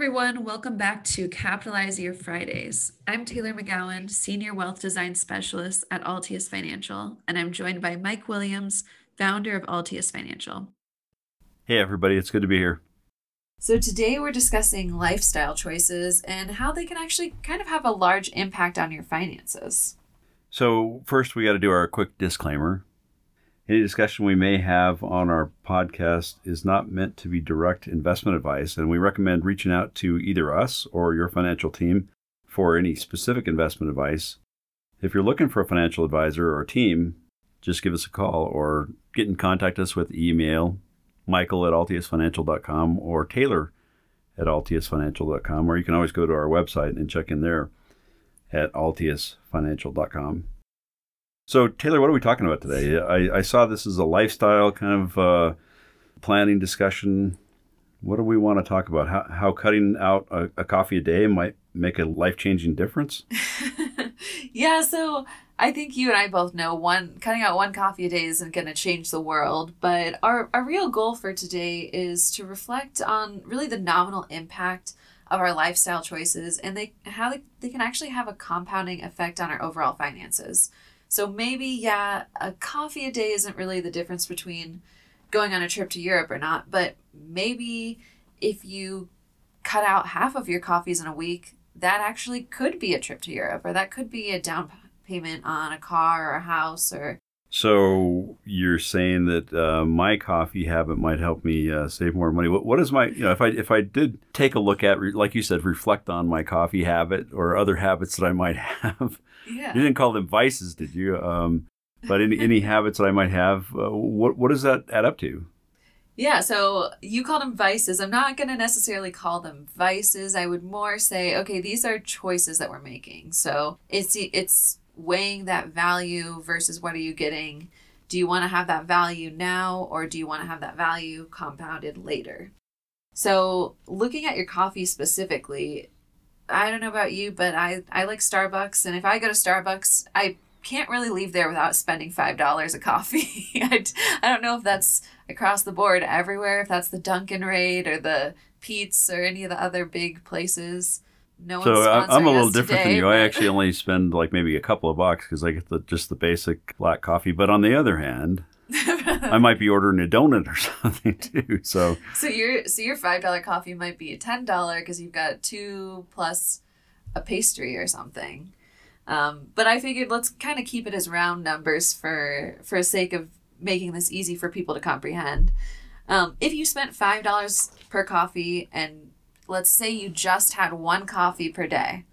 everyone. Welcome back to Capitalize Your Fridays. I'm Taylor McGowan, Senior Wealth Design Specialist at Altius Financial, and I'm joined by Mike Williams, founder of Altius Financial. Hey, everybody, it's good to be here. So, today we're discussing lifestyle choices and how they can actually kind of have a large impact on your finances. So, first, we got to do our quick disclaimer. Any discussion we may have on our podcast is not meant to be direct investment advice, and we recommend reaching out to either us or your financial team for any specific investment advice. If you're looking for a financial advisor or team, just give us a call or get in contact us with email michael at altiusfinancial.com or taylor at altiusfinancial.com, or you can always go to our website and check in there at altiusfinancial.com. So, Taylor, what are we talking about today? I, I saw this as a lifestyle kind of uh, planning discussion. What do we want to talk about? How, how cutting out a, a coffee a day might make a life changing difference? yeah, so I think you and I both know one cutting out one coffee a day isn't going to change the world, but our, our real goal for today is to reflect on really the nominal impact of our lifestyle choices and they how they, they can actually have a compounding effect on our overall finances. So maybe, yeah, a coffee a day isn't really the difference between going on a trip to Europe or not, but maybe if you cut out half of your coffees in a week, that actually could be a trip to Europe or that could be a down payment on a car or a house or so you're saying that uh, my coffee habit might help me uh, save more money. What, what is my, you know, if I if I did take a look at, like you said, reflect on my coffee habit or other habits that I might have. Yeah. You didn't call them vices, did you? Um, but any any habits that I might have, uh, what what does that add up to? Yeah, so you call them vices. I'm not going to necessarily call them vices. I would more say, okay, these are choices that we're making. So it's it's weighing that value versus what are you getting? Do you want to have that value now or do you want to have that value compounded later? So, looking at your coffee specifically, I don't know about you, but I, I like Starbucks. And if I go to Starbucks, I can't really leave there without spending $5 a coffee. I, I don't know if that's across the board everywhere, if that's the Dunkin' rate or the Peet's or any of the other big places. No so I'm a little different today, than you. But... I actually only spend like maybe a couple of bucks because I get the just the basic black coffee. But on the other hand, I might be ordering a donut or something too. So so your so your five dollar coffee might be a ten dollar because you've got two plus a pastry or something. Um, but I figured let's kind of keep it as round numbers for for sake of making this easy for people to comprehend. Um, if you spent five dollars per coffee and let's say you just had one coffee per day,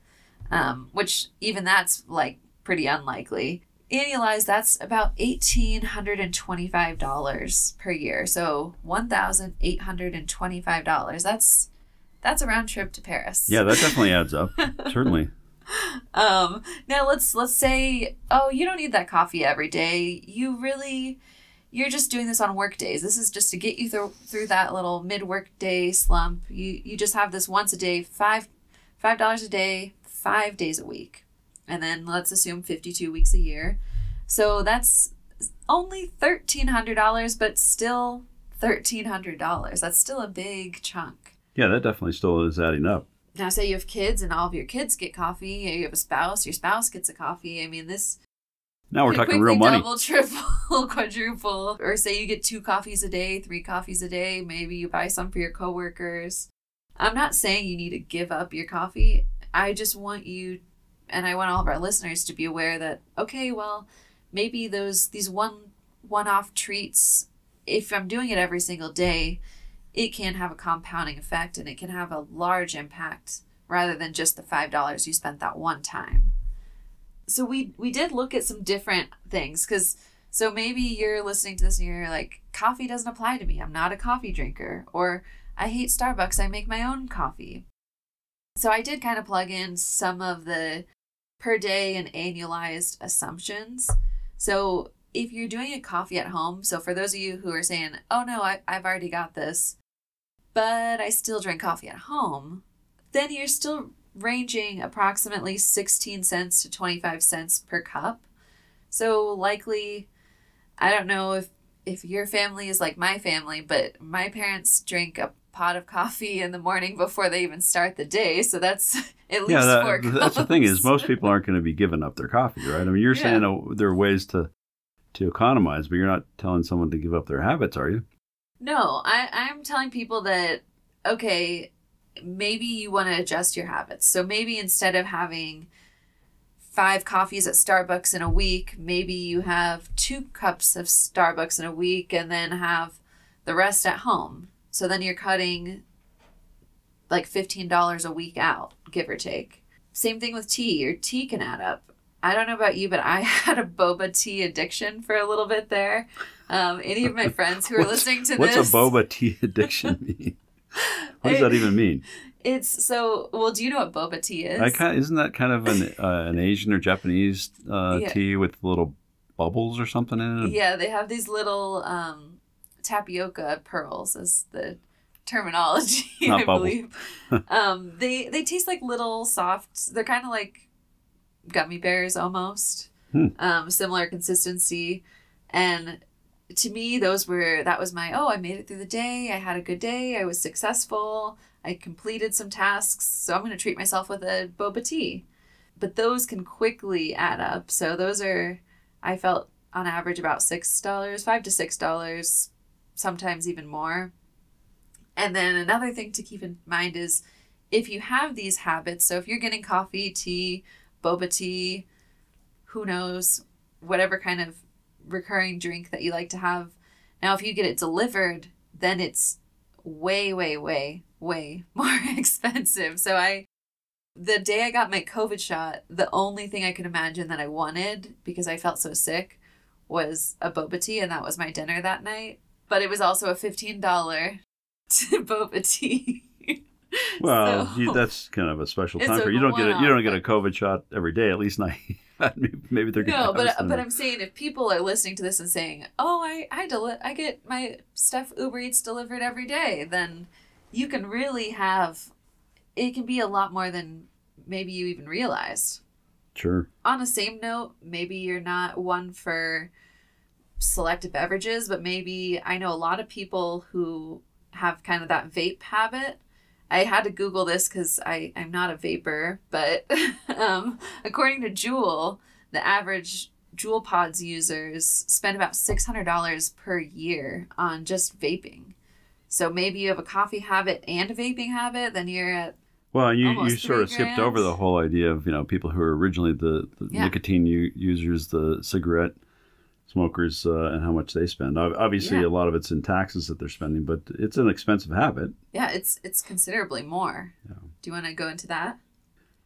um, which even that's like pretty unlikely. Annualized, that's about $1,825 per year. So $1,825. That's that's a round trip to Paris. Yeah, that definitely adds up. Certainly. Um, now let's let's say, oh, you don't need that coffee every day. You really you're just doing this on work days. This is just to get you through through that little mid work day slump. You you just have this once a day, five five dollars a day, five days a week, and then let's assume fifty two weeks a year. So that's only thirteen hundred dollars, but still thirteen hundred dollars. That's still a big chunk. Yeah, that definitely still is adding up. Now, say you have kids and all of your kids get coffee. You have a spouse, your spouse gets a coffee. I mean, this now we're talking real money. Double, triple, quadruple. Or say you get two coffees a day, three coffees a day. Maybe you buy some for your coworkers. I'm not saying you need to give up your coffee. I just want you, and I want all of our listeners to be aware that okay, well, maybe those these one one-off treats. If I'm doing it every single day, it can have a compounding effect, and it can have a large impact rather than just the five dollars you spent that one time so we we did look at some different things because so maybe you're listening to this and you're like coffee doesn't apply to me. I'm not a coffee drinker. Or i hate starbucks. I make my own coffee. So i did kind of plug in some of the per day and annualized assumptions. So if you're doing a coffee at home so for those of you who are saying oh no I, i've already got this but i still drink coffee at home then you're still ranging approximately 16 cents to 25 cents per cup. So likely I don't know if if your family is like my family, but my parents drink a pot of coffee in the morning before they even start the day. So that's at least yeah, that- four that's the thing is most people aren't going to be giving up their coffee, right? I mean, you're saying uh, there are ways to to economize, but you're not telling someone to give up their habits, are you? No, I, I'm telling people that, okay, maybe you want to adjust your habits. So maybe instead of having five coffees at Starbucks in a week, maybe you have two cups of Starbucks in a week and then have the rest at home. So then you're cutting like $15 a week out, give or take. Same thing with tea. Your tea can add up. I don't know about you, but I had a boba tea addiction for a little bit there. Um, any of my friends who are listening to What's this, What's a boba tea addiction mean? What does that even mean? It's so well. Do you know what boba tea is? I kind isn't that kind of an uh, an Asian or Japanese uh, Yeah. tea with little bubbles or something in it? Yeah, they have these little um, tapioca pearls, as the terminology, Not I bubbles. believe. um, they they taste like little soft. They're kind of like gummy bears almost. Hmm. Um, similar consistency, and to me, those were that was my oh, I made it through the day. I had a good day. I was successful. I completed some tasks, so I'm going to treat myself with a boba tea. But those can quickly add up. So those are, I felt on average about six dollars, five to six dollars, sometimes even more. And then another thing to keep in mind is if you have these habits, so if you're getting coffee, tea, boba tea, who knows, whatever kind of recurring drink that you like to have. Now, if you get it delivered, then it's way, way, way, way more expensive. So I, the day I got my COVID shot, the only thing I could imagine that I wanted because I felt so sick was a boba tea, and that was my dinner that night. But it was also a fifteen dollar boba tea. Well, So- you, that's kind of a special time for you. don't get a, you don't get a COVID shot every day. At least not. maybe they're no, but but I'm saying if people are listening to this and saying, "Oh, I I deli- I get my stuff Uber Eats delivered every day," then you can really have it can be a lot more than maybe you even realized. sure. On the same note, maybe you're not one for selective beverages, but maybe I know a lot of people who have kind of that vape habit. I had to Google this because I'm not a vapor, but um, according to Juul, the average Juul Pods users spend about $600 per year on just vaping. So maybe you have a coffee habit and a vaping habit, then you're at Well, you, Almost you sort of skipped over the whole idea of you know people who are originally the, the Yeah. nicotine u- users, the cigarette smokers, uh, and how much they spend. Obviously, Yeah. a lot of it's in taxes that they're spending, but it's an expensive habit. yeah, it's it's considerably more. Yeah. Do you want to go into that?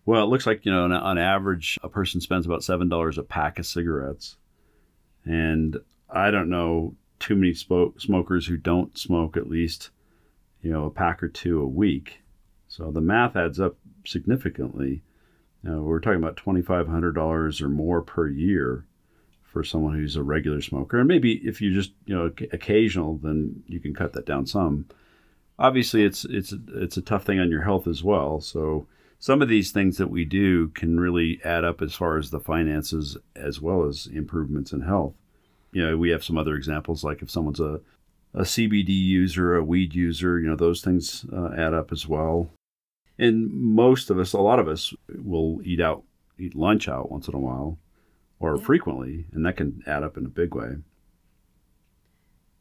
Well, it looks like you know on, on average a person spends about seven dollars a pack of cigarettes, and I don't know too many spo- smokers who don't smoke at least you know a pack or two a week. So the math adds up significantly. Now, we're talking about twenty five hundred dollars or more per year for someone who's a regular smoker, and maybe if you just you know occasional, then you can cut that down some. Obviously, it's it's it's a tough thing on your health as well. So some of these things that we do can really add up as far as the finances as well as improvements in health. You know, we have some other examples like if someone's a, a CBD user, a weed user, you know, those things uh, add up as well. And most of us, a lot of us, will eat out, eat lunch out once in a while or Yeah. frequently, and that can add up in a big way.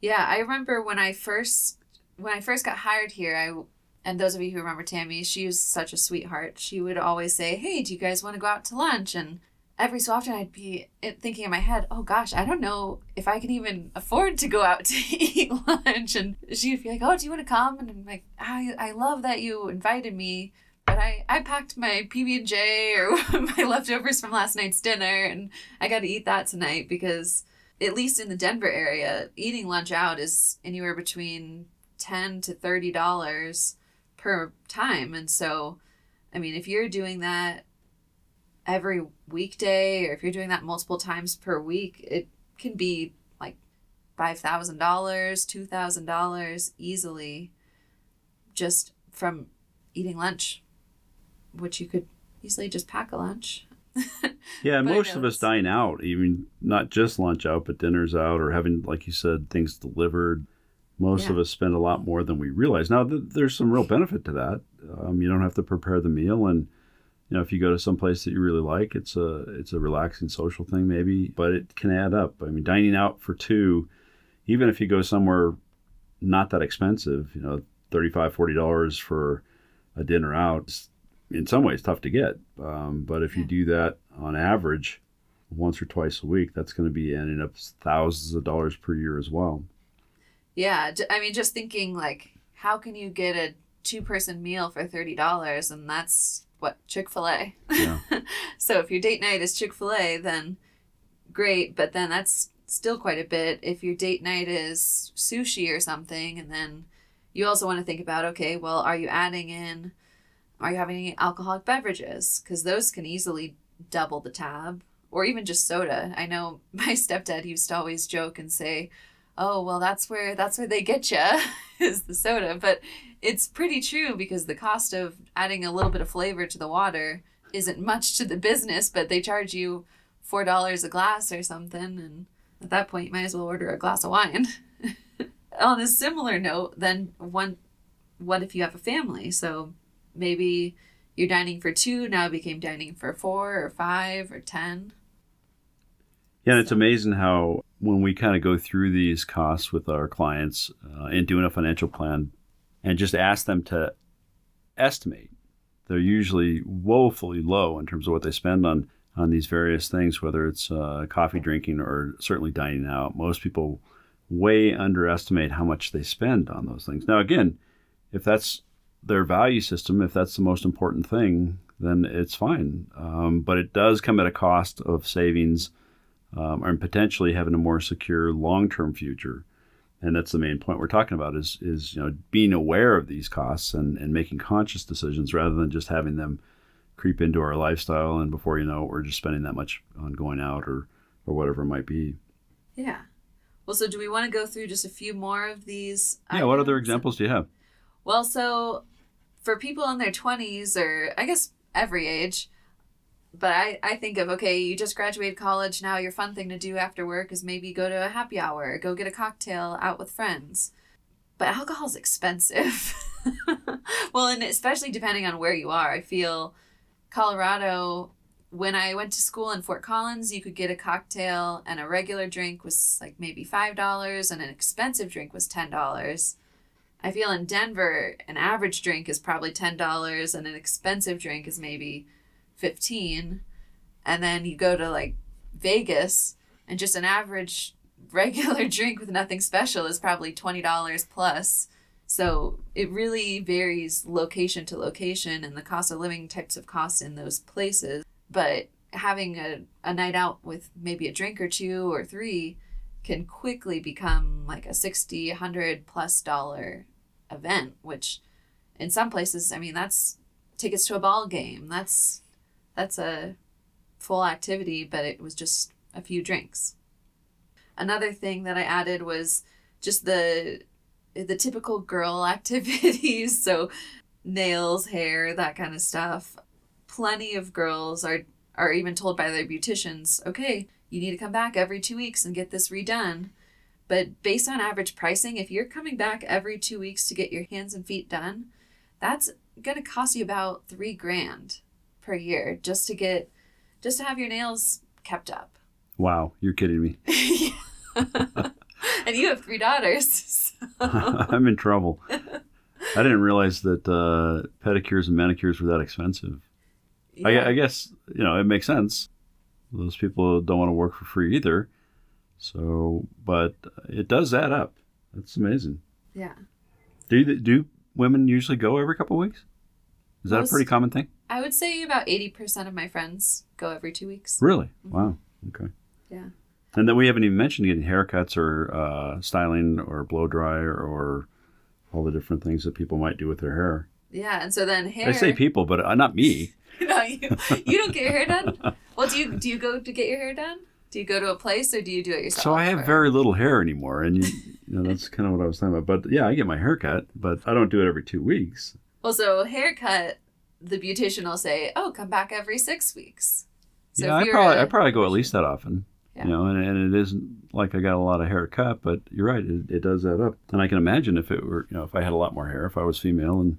Yeah, I remember when I first when I first got hired here, I and those of you who remember Tammy, she was such a sweetheart. She would always say, "Hey, do you guys want to go out to lunch?" And every so often, I'd be thinking in my head, "Oh gosh, I don't know if I can even afford to go out to eat lunch." And she'd be like, "Oh, do you want to come?" And I'm like, "I I love that you invited me." But I, I packed my PB and J or my leftovers from last night's dinner, and I got to eat that tonight because at least in the Denver area, eating lunch out is anywhere between ten to thirty dollars per time. And so, I mean, if you're doing that every weekday, or if you're doing that multiple times per week, it can be like five thousand dollars, two thousand dollars easily, just from eating lunch, which you could easily just pack a lunch. Yeah, most of us dine out, even not just lunch out, but dinners out or having, like you said, things delivered. Most Yeah. of us spend a lot more than we realize. Now, th- there's some real benefit to that. Um, you don't have to prepare the meal, and you know, if you go to some place that you really like, it's a it's a relaxing social thing, maybe, but it can add up. I mean, dining out for two, even if you go somewhere not that expensive, you know, 35 40 dollars for a dinner out, in some ways tough to get. Um, but if you do that on average once or twice a week, that's going to be ending up thousands of dollars per year as well. Yeah, I mean, just thinking like, how can you get a two-person meal for thirty dollars, and that's what Chick Fil A. Yeah. so if your date night is Chick Fil A, then great, but then that's still quite a bit. If your date night is sushi or something, and then you also want to think about, okay, well, are you adding in, are you having any alcoholic beverages? Because those can easily double the tab, or even just soda. I know my stepdad used to always joke and say oh well that's where that's where they get you is the soda but it's pretty true because the cost of adding a little bit of flavor to the water isn't much to the business but they charge you four dollars a glass or something and at that point you might as well order a glass of wine on a similar note then one what if you have a family so maybe you're dining for two now became dining for four or five or ten Yeah, and it's amazing how when we kind of go through these costs with our clients uh, and doing a financial plan and just ask them to estimate, they're usually woefully low in terms of what they spend on on these various things, whether it's uh, coffee drinking or certainly dining out. Most people way underestimate how much they spend on those things. Now, again, if that's their value system, if that's the most important thing, then it's fine. Um, but it does come at a cost of savings um, and potentially having a more secure long-term future. And that's the main point we're talking about is is you know being aware of these costs and, and making conscious decisions rather than just having them creep into our lifestyle and before you know it, we're just spending that much on going out or or whatever it might be. Yeah. Well, so do we want to go through just a few more of these? Yeah, what other examples do you have? Well, so for people in their 20s, or I guess every age, but I, I think of okay, you just graduated college. Now, your fun thing to do after work is maybe go to a happy hour, go get a cocktail out with friends. But alcohol's expensive. well, and especially depending on where you are. I feel Colorado, when I went to school in Fort Collins, you could get a cocktail and a regular drink was like maybe $5 and an expensive drink was $10. I feel in Denver, an average drink is probably $10 and an expensive drink is maybe 15 And then you go to like Vegas and just an average regular drink with nothing special is probably $20 plus. So it really varies location to location and the cost of living types of costs in those places. But having a, a night out with maybe a drink or two or three can quickly become like a 60 100 plus dollar event which in some places i mean that's tickets to a ball game. That's that's a full activity but it was just a few drinks. Another thing that i added was just the the typical girl activities. So nails hair that kind of stuff. Plenty of girls are are even told by their beauticians okay you need to come back every two weeks and get this redone but based on average pricing if you're coming back every two weeks to get your hands and feet done that's going to cost you about three grand per year just to get just to have your nails kept up Wow, you're kidding me. and you have three daughters so- I'm in trouble. I didn't realize that uh, pedicures and manicures were that expensive. I, I guess you know it makes sense. Those people don't want to work for free either. So, but it does add up. That's amazing. yeah Do you, do women usually go every couple of weeks? Is that Most- a pretty common thing? i would say about 80% of my friends go every two weeks Really? Wow. Okay. Yeah. And then we haven't even mentioned getting haircuts or uh, styling or blow dry or, or all the different things that people might do with their hair. yeah and so then hair I say people, but uh, not me. no, you, you don't get your hair done well do you do you go to get your hair done do you go to a place or do you do it yourself So I have or- very little hair anymore, and you, you know that's kind of what I was talking about. But yeah, I get my hair cut, but I don't do it every two weeks. Well, so haircut, the beautician will say, "Oh, come back every six weeks." So yeah, I probably a- I probably go at least that often. Yeah. You know, and, and it isn't like I got a lot of hair cut, but you're right, it, it does add up. And I can imagine if it were, you know, if I had a lot more hair, if I was female and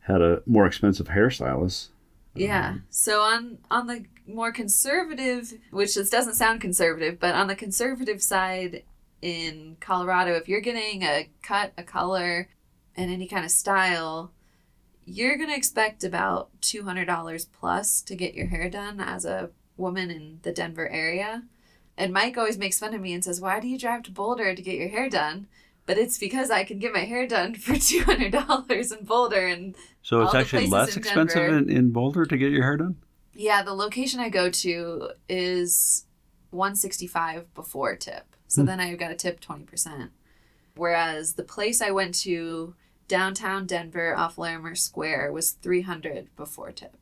had a more expensive hairstylist. Yeah. Um, so on on the more conservative, which this doesn't sound conservative, but on the conservative side in Colorado, if you're getting a cut, a color, and any kind of style, you're gonna expect about two hundred dollars plus to get your hair done as a woman in the Denver area. And Mike always makes fun of me and says, "Why do you drive to Boulder to get your hair done?" But it's because I can get my hair done for two hundred dollars in Boulder, and So it's All actually less in expensive in, in Boulder to get your hair done? Yeah, the location I go to is 165 before tip. So Hmm. then I've got to tip 20%. Whereas the place I went to downtown Denver off Larimer Square was 300 before tip.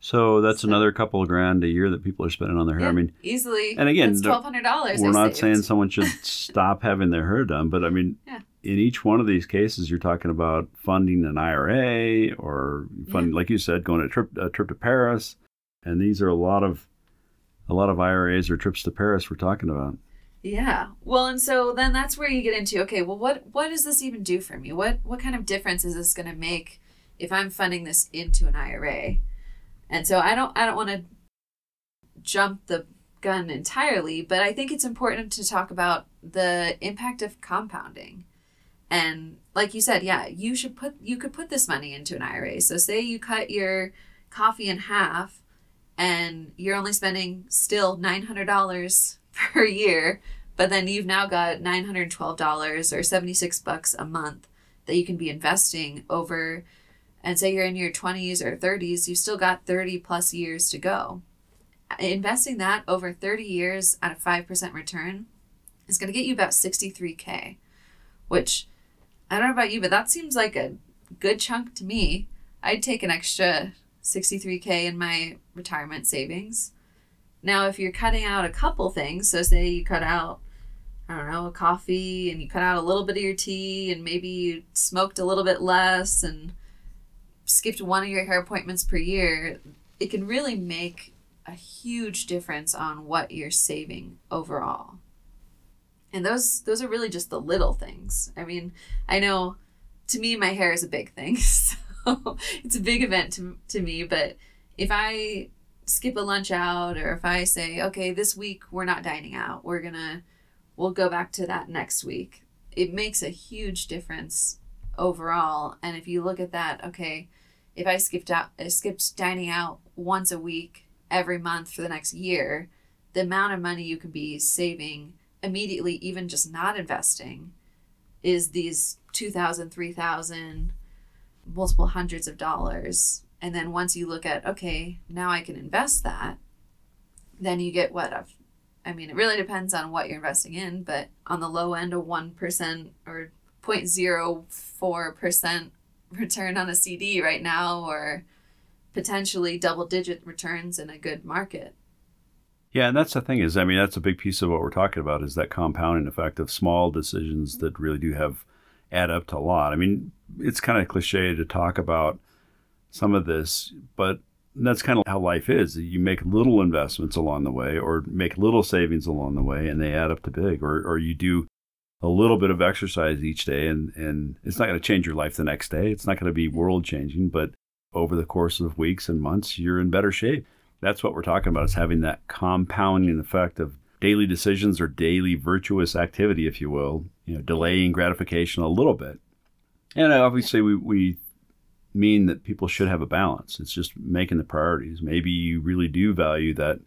So that's So- another couple of grand a year that people are spending on their hair. I mean, easily. and again, $1,200. we're I not saved. saying someone should stop having their hair done, but I mean, Yeah. in each one of these cases, you're talking about funding an IRA or funding, like you said, going a trip a trip to Paris, and these are a lot of a lot of IRAs or trips to Paris we're talking about. Yeah. Well, and so then that's where you get into okay, well what what does this even do for me? What what kind of difference is this going to make if I'm funding this into an IRA? And so I don't I don't want to jump the gun entirely, but I think it's important to talk about the impact of compounding. And like you said, yeah, you should put you could put this money into an IRA. So say you cut your coffee in half and you're only spending still $900 per year, but then you've now got $912 or 76 bucks a month that you can be investing over and say you're in your 20s or 30s, you've still got 30 plus years to go. Investing that over 30 years at a 5% return is going to get you about 63k, which I don't know about you, but that seems like a good chunk to me. I'd take an extra 63k in my retirement savings. Now, if you're cutting out a couple things, so say you cut out, I don't know, a coffee and you cut out a little bit of your tea and maybe you smoked a little bit less and skipped one of your hair appointments per year, it can really make a huge difference on what you're saving overall. And those those are really just the little things. I mean, I know to me my hair is a big thing. So it's a big event to, to me, but if I skip a lunch out or if I say, okay, this week we're not dining out, we're gonna, we'll go back to that next week, it makes a huge difference overall. And if you look at that, okay, if I skipped out, I skipped dining out once a week every month for the next year, the amount of money you could be saving immediately, even just not investing, is these 2000 3000 multiple hundreds of dollars. And then once you look at okay now i can invest that then you get what of i mean it really depends on what you're investing in but on the low end a 1% or 0.04% return on a cd right now or potentially double digit returns in a good market Yeah, and that's the thing is, I mean, that's a big piece of what we're talking about is that compounding effect of small decisions that really do have add up to a lot. I mean, it's kind of cliche to talk about some of this, but that's kind of how life is. You make little investments along the way or make little savings along the way and they add up to big or, or you do a little bit of exercise each day and, and it's not going to change your life the next day. It's not going to be mm-hmm. world changing, but over the course of weeks and months, you're in better shape. That's what we're talking about is having that compounding effect of daily decisions or daily virtuous activity, if you will, you know, delaying gratification a little bit. And obviously we, we mean that people should have a balance. It's just making the priorities. Maybe you really do value that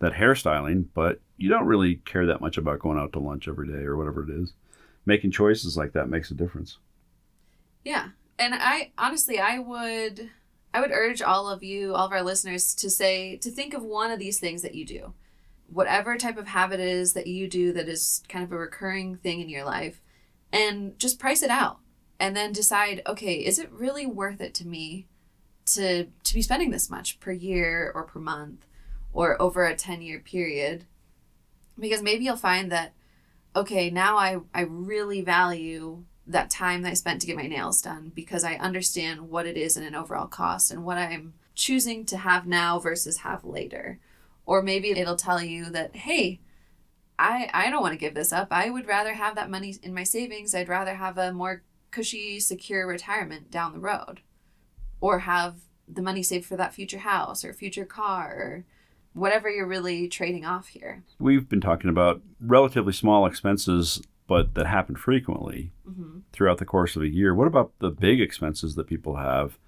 that hairstyling, but you don't really care that much about going out to lunch every day or whatever it is. Making choices like that makes a difference. Yeah. And I honestly I would I would urge all of you, all of our listeners to say to think of one of these things that you do. Whatever type of habit it is that you do that is kind of a recurring thing in your life and just price it out and then decide, okay, is it really worth it to me to to be spending this much per year or per month or over a 10-year period? Because maybe you'll find that okay, now I I really value that time that I spent to get my nails done because I understand what it is in an overall cost and what I'm choosing to have now versus have later. Or maybe it'll tell you that, hey, I, I don't want to give this up. I would rather have that money in my savings. I'd rather have a more cushy, secure retirement down the road. Or have the money saved for that future house or future car or whatever you're really trading off here. We've been talking about relatively small expenses, but that happen frequently Mm-hmm. throughout the course of a year. What about the big expenses that people have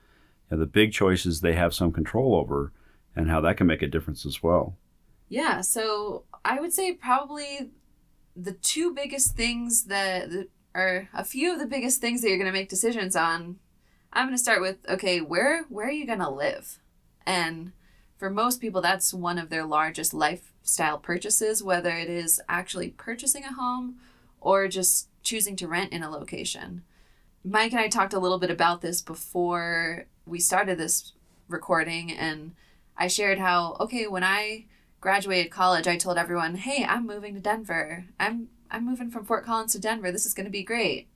and the big choices they have some control over and how that can make a difference as well? Yeah, so I would say probably the two biggest things that, that are a few of the biggest things that you're going to make decisions on. I'm going to start with okay, where where are you going to live? And for most people that's one of their largest lifestyle purchases, whether it is actually purchasing a home or just choosing to rent in a location. Mike and I talked a little bit about this before we started this recording and I shared how okay, when I graduated college, I told everyone, "Hey, I'm moving to Denver. I'm I'm moving from Fort Collins to Denver. This is going to be great."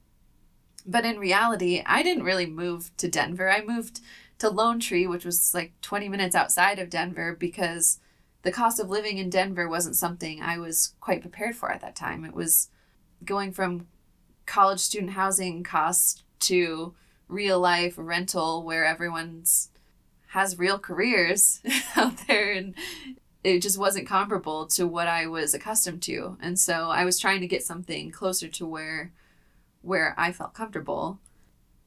But in reality, I didn't really move to Denver. I moved to Lone Tree, which was like 20 minutes outside of Denver because the cost of living in Denver wasn't something I was quite prepared for at that time. It was going from college student housing costs to real life rental where everyone's has real careers out there and it just wasn't comparable to what I was accustomed to. And so I was trying to get something closer to where where I felt comfortable.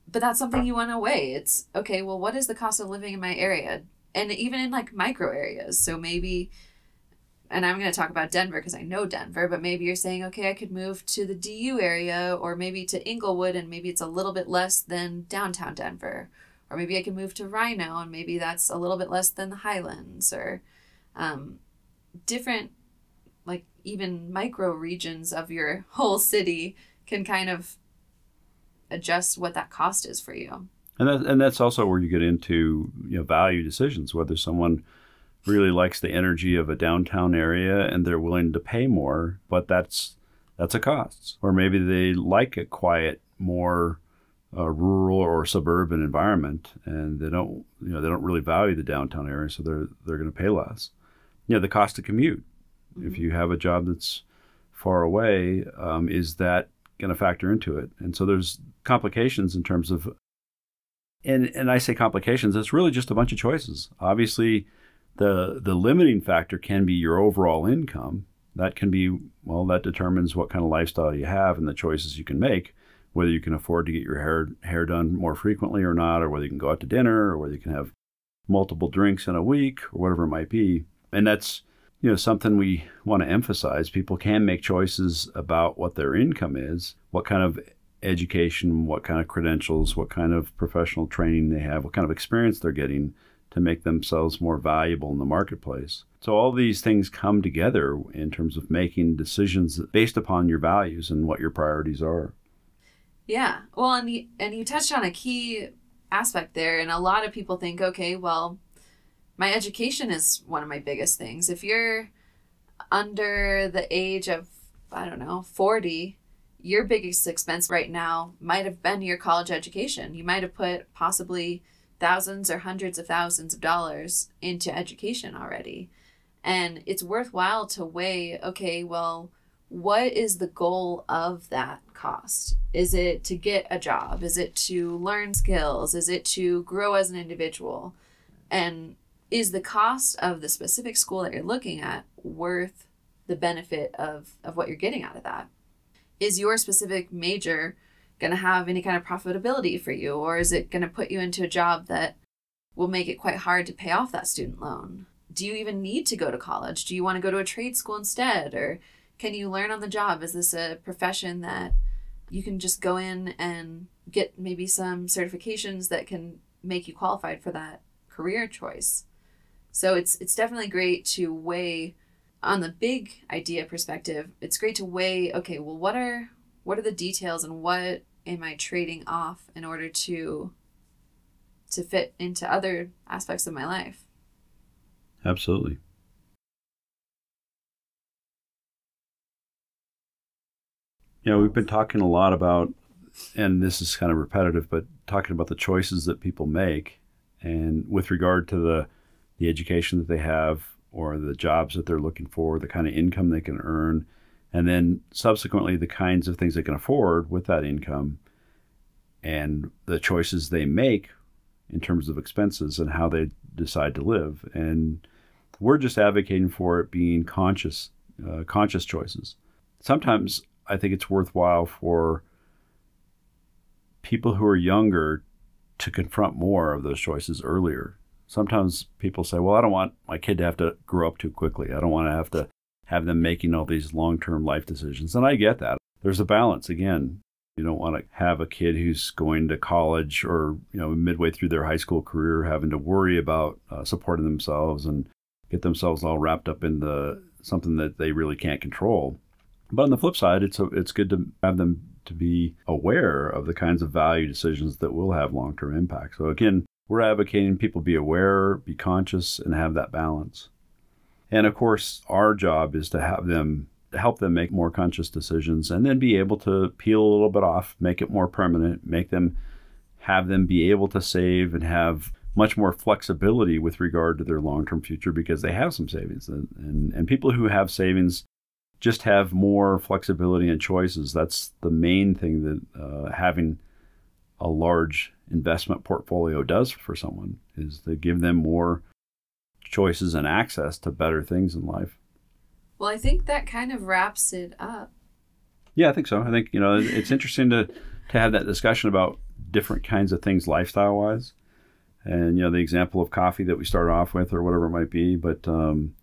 But that's something you want to weigh. It's okay, well what is the cost of living in my area? And even in like micro areas. So maybe and I'm going to talk about Denver because I know Denver, but maybe you're saying, okay, I could move to the DU area or maybe to Englewood and maybe it's a little bit less than downtown Denver. Or maybe I can move to RiNo and maybe that's a little bit less than the Highlands or um, different, like even micro regions of your whole city can kind of adjust what that cost is for you. And that, and that's also where you get into you know value decisions whether someone really likes the energy of a downtown area and they're willing to pay more, but that's that's a cost. Or maybe they like a quiet, more uh, rural or suburban environment, and they don't you know they don't really value the downtown area, so they're they're going to pay less. You know, the cost to commute. If you have a job that's far away, um, is that going to factor into it? And so there's complications in terms of and and I say complications, it's really just a bunch of choices. Obviously, the the limiting factor can be your overall income. That can be well, that determines what kind of lifestyle you have and the choices you can make, whether you can afford to get your hair hair done more frequently or not, or whether you can go out to dinner, or whether you can have multiple drinks in a week, or whatever it might be. And that's you know something we want to emphasize. People can make choices about what their income is, what kind of education, what kind of credentials, what kind of professional training they have, what kind of experience they're getting to make themselves more valuable in the marketplace. So all these things come together in terms of making decisions based upon your values and what your priorities are. Yeah. Well, and you, and you touched on a key aspect there, and a lot of people think, okay, well, my education is one of my biggest things. If you're under the age of, I don't know, 40, your biggest expense right now might have been your college education. You might have put possibly thousands or hundreds of thousands of dollars into education already. And it's worthwhile to weigh okay, well, what is the goal of that cost? Is it to get a job? Is it to learn skills? Is it to grow as an individual? And is the cost of the specific school that you're looking at worth the benefit of, of what you're getting out of that? Is your specific major going to have any kind of profitability for you, or is it going to put you into a job that will make it quite hard to pay off that student loan? Do you even need to go to college? Do you want to go to a trade school instead? Or can you learn on the job? Is this a profession that you can just go in and get maybe some certifications that can make you qualified for that career choice? So it's it's definitely great to weigh on the big idea perspective. It's great to weigh, okay, well what are what are the details and what am I trading off in order to to fit into other aspects of my life? Absolutely. Yeah, we've been talking a lot about, and this is kind of repetitive, but talking about the choices that people make and with regard to the the education that they have or the jobs that they're looking for, the kind of income they can earn, and then subsequently the kinds of things they can afford with that income and the choices they make in terms of expenses and how they decide to live. And we're just advocating for it being conscious, uh, conscious choices. Sometimes I think it's worthwhile for people who are younger to confront more of those choices earlier. Sometimes people say, well, I don't want my kid to have to grow up too quickly. I don't want to have to have them making all these long term life decisions. And I get that. There's a balance again. You don't want to have a kid who's going to college or, you know, midway through their high school career having to worry about uh, supporting themselves and get themselves all wrapped up in the something that they really can't control. But on the flip side, it's a, it's good to have them to be aware of the kinds of value decisions that will have long term impact. So again, we're advocating people be aware, be conscious, and have that balance. And of course, our job is to have them help them make more conscious decisions and then be able to peel a little bit off, make it more permanent, make them have them be able to save and have much more flexibility with regard to their long-term future because they have some savings and, and, and people who have savings just have more flexibility and choices that's the main thing that uh, having a large investment portfolio does for someone is to give them more choices and access to better things in life. Well, I think that kind of wraps it up. Yeah, I think so. I think you know it's interesting to to have that discussion about different kinds of things lifestyle wise, and you know the example of coffee that we started off with or whatever it might be. But um,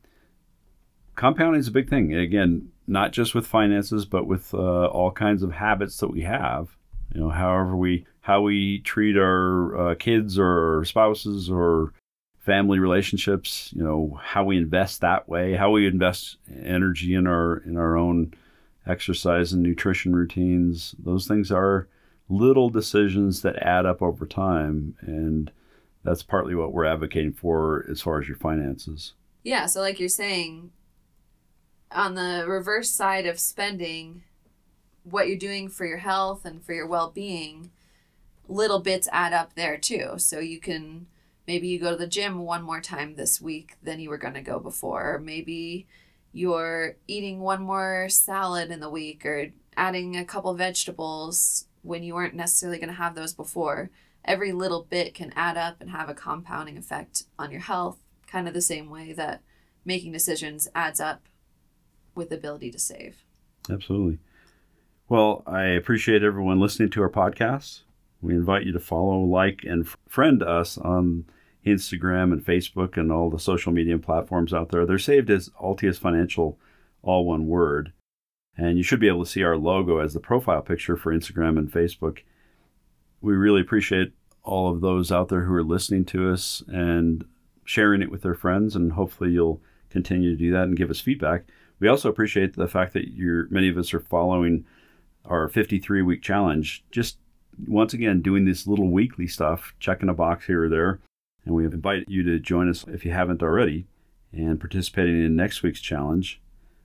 compounding is a big thing. Again, not just with finances, but with uh, all kinds of habits that we have. You know, however we how we treat our uh, kids or spouses or family relationships, you know, how we invest that way, how we invest energy in our in our own exercise and nutrition routines. Those things are little decisions that add up over time and that's partly what we're advocating for as far as your finances. Yeah, so like you're saying on the reverse side of spending what you're doing for your health and for your well-being, little bits add up there too. So you can maybe you go to the gym one more time this week than you were going to go before. Or maybe you're eating one more salad in the week or adding a couple vegetables when you weren't necessarily going to have those before. Every little bit can add up and have a compounding effect on your health, kind of the same way that making decisions adds up with the ability to save. Absolutely. Well, I appreciate everyone listening to our podcast. We invite you to follow, like, and friend us on Instagram and Facebook and all the social media platforms out there. They're saved as Altius Financial, all one word. And you should be able to see our logo as the profile picture for Instagram and Facebook. We really appreciate all of those out there who are listening to us and sharing it with their friends. And hopefully you'll continue to do that and give us feedback. We also appreciate the fact that you're many of us are following our 53 week challenge. Just once again, doing this little weekly stuff, checking a box here or there. And we invite you to join us if you haven't already and participating in next week's challenge.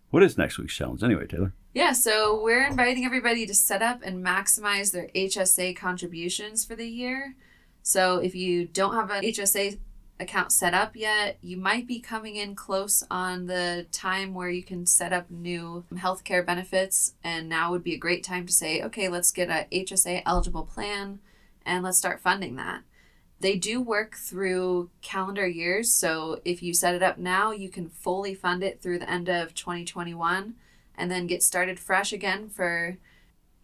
What is next week's challenge anyway, Taylor? Yeah, so we're inviting everybody to set up and maximize their HSA contributions for the year. So if you don't have an HSA account set up yet, you might be coming in close on the time where you can set up new healthcare benefits. And now would be a great time to say, okay, let's get a HSA eligible plan and let's start funding that. They do work through calendar years. So if you set it up now, you can fully fund it through the end of 2021 and then get started fresh again for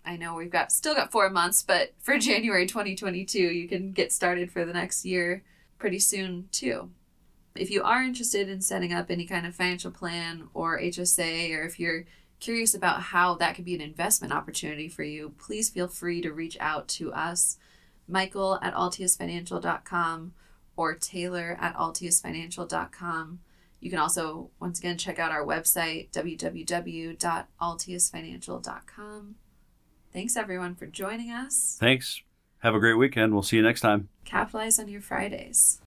I know we've got still got 4 months, but for January 2022, you can get started for the next year pretty soon too. If you are interested in setting up any kind of financial plan or HSA, or if you're curious about how that could be an investment opportunity for you, please feel free to reach out to us, Michael at altiusfinancial.com or Taylor at altiusfinancial.com. You can also, once again, check out our website, www.altiusfinancial.com. Thanks, everyone, for joining us. Thanks. Have a great weekend. We'll see you next time. Capitalize on your Fridays.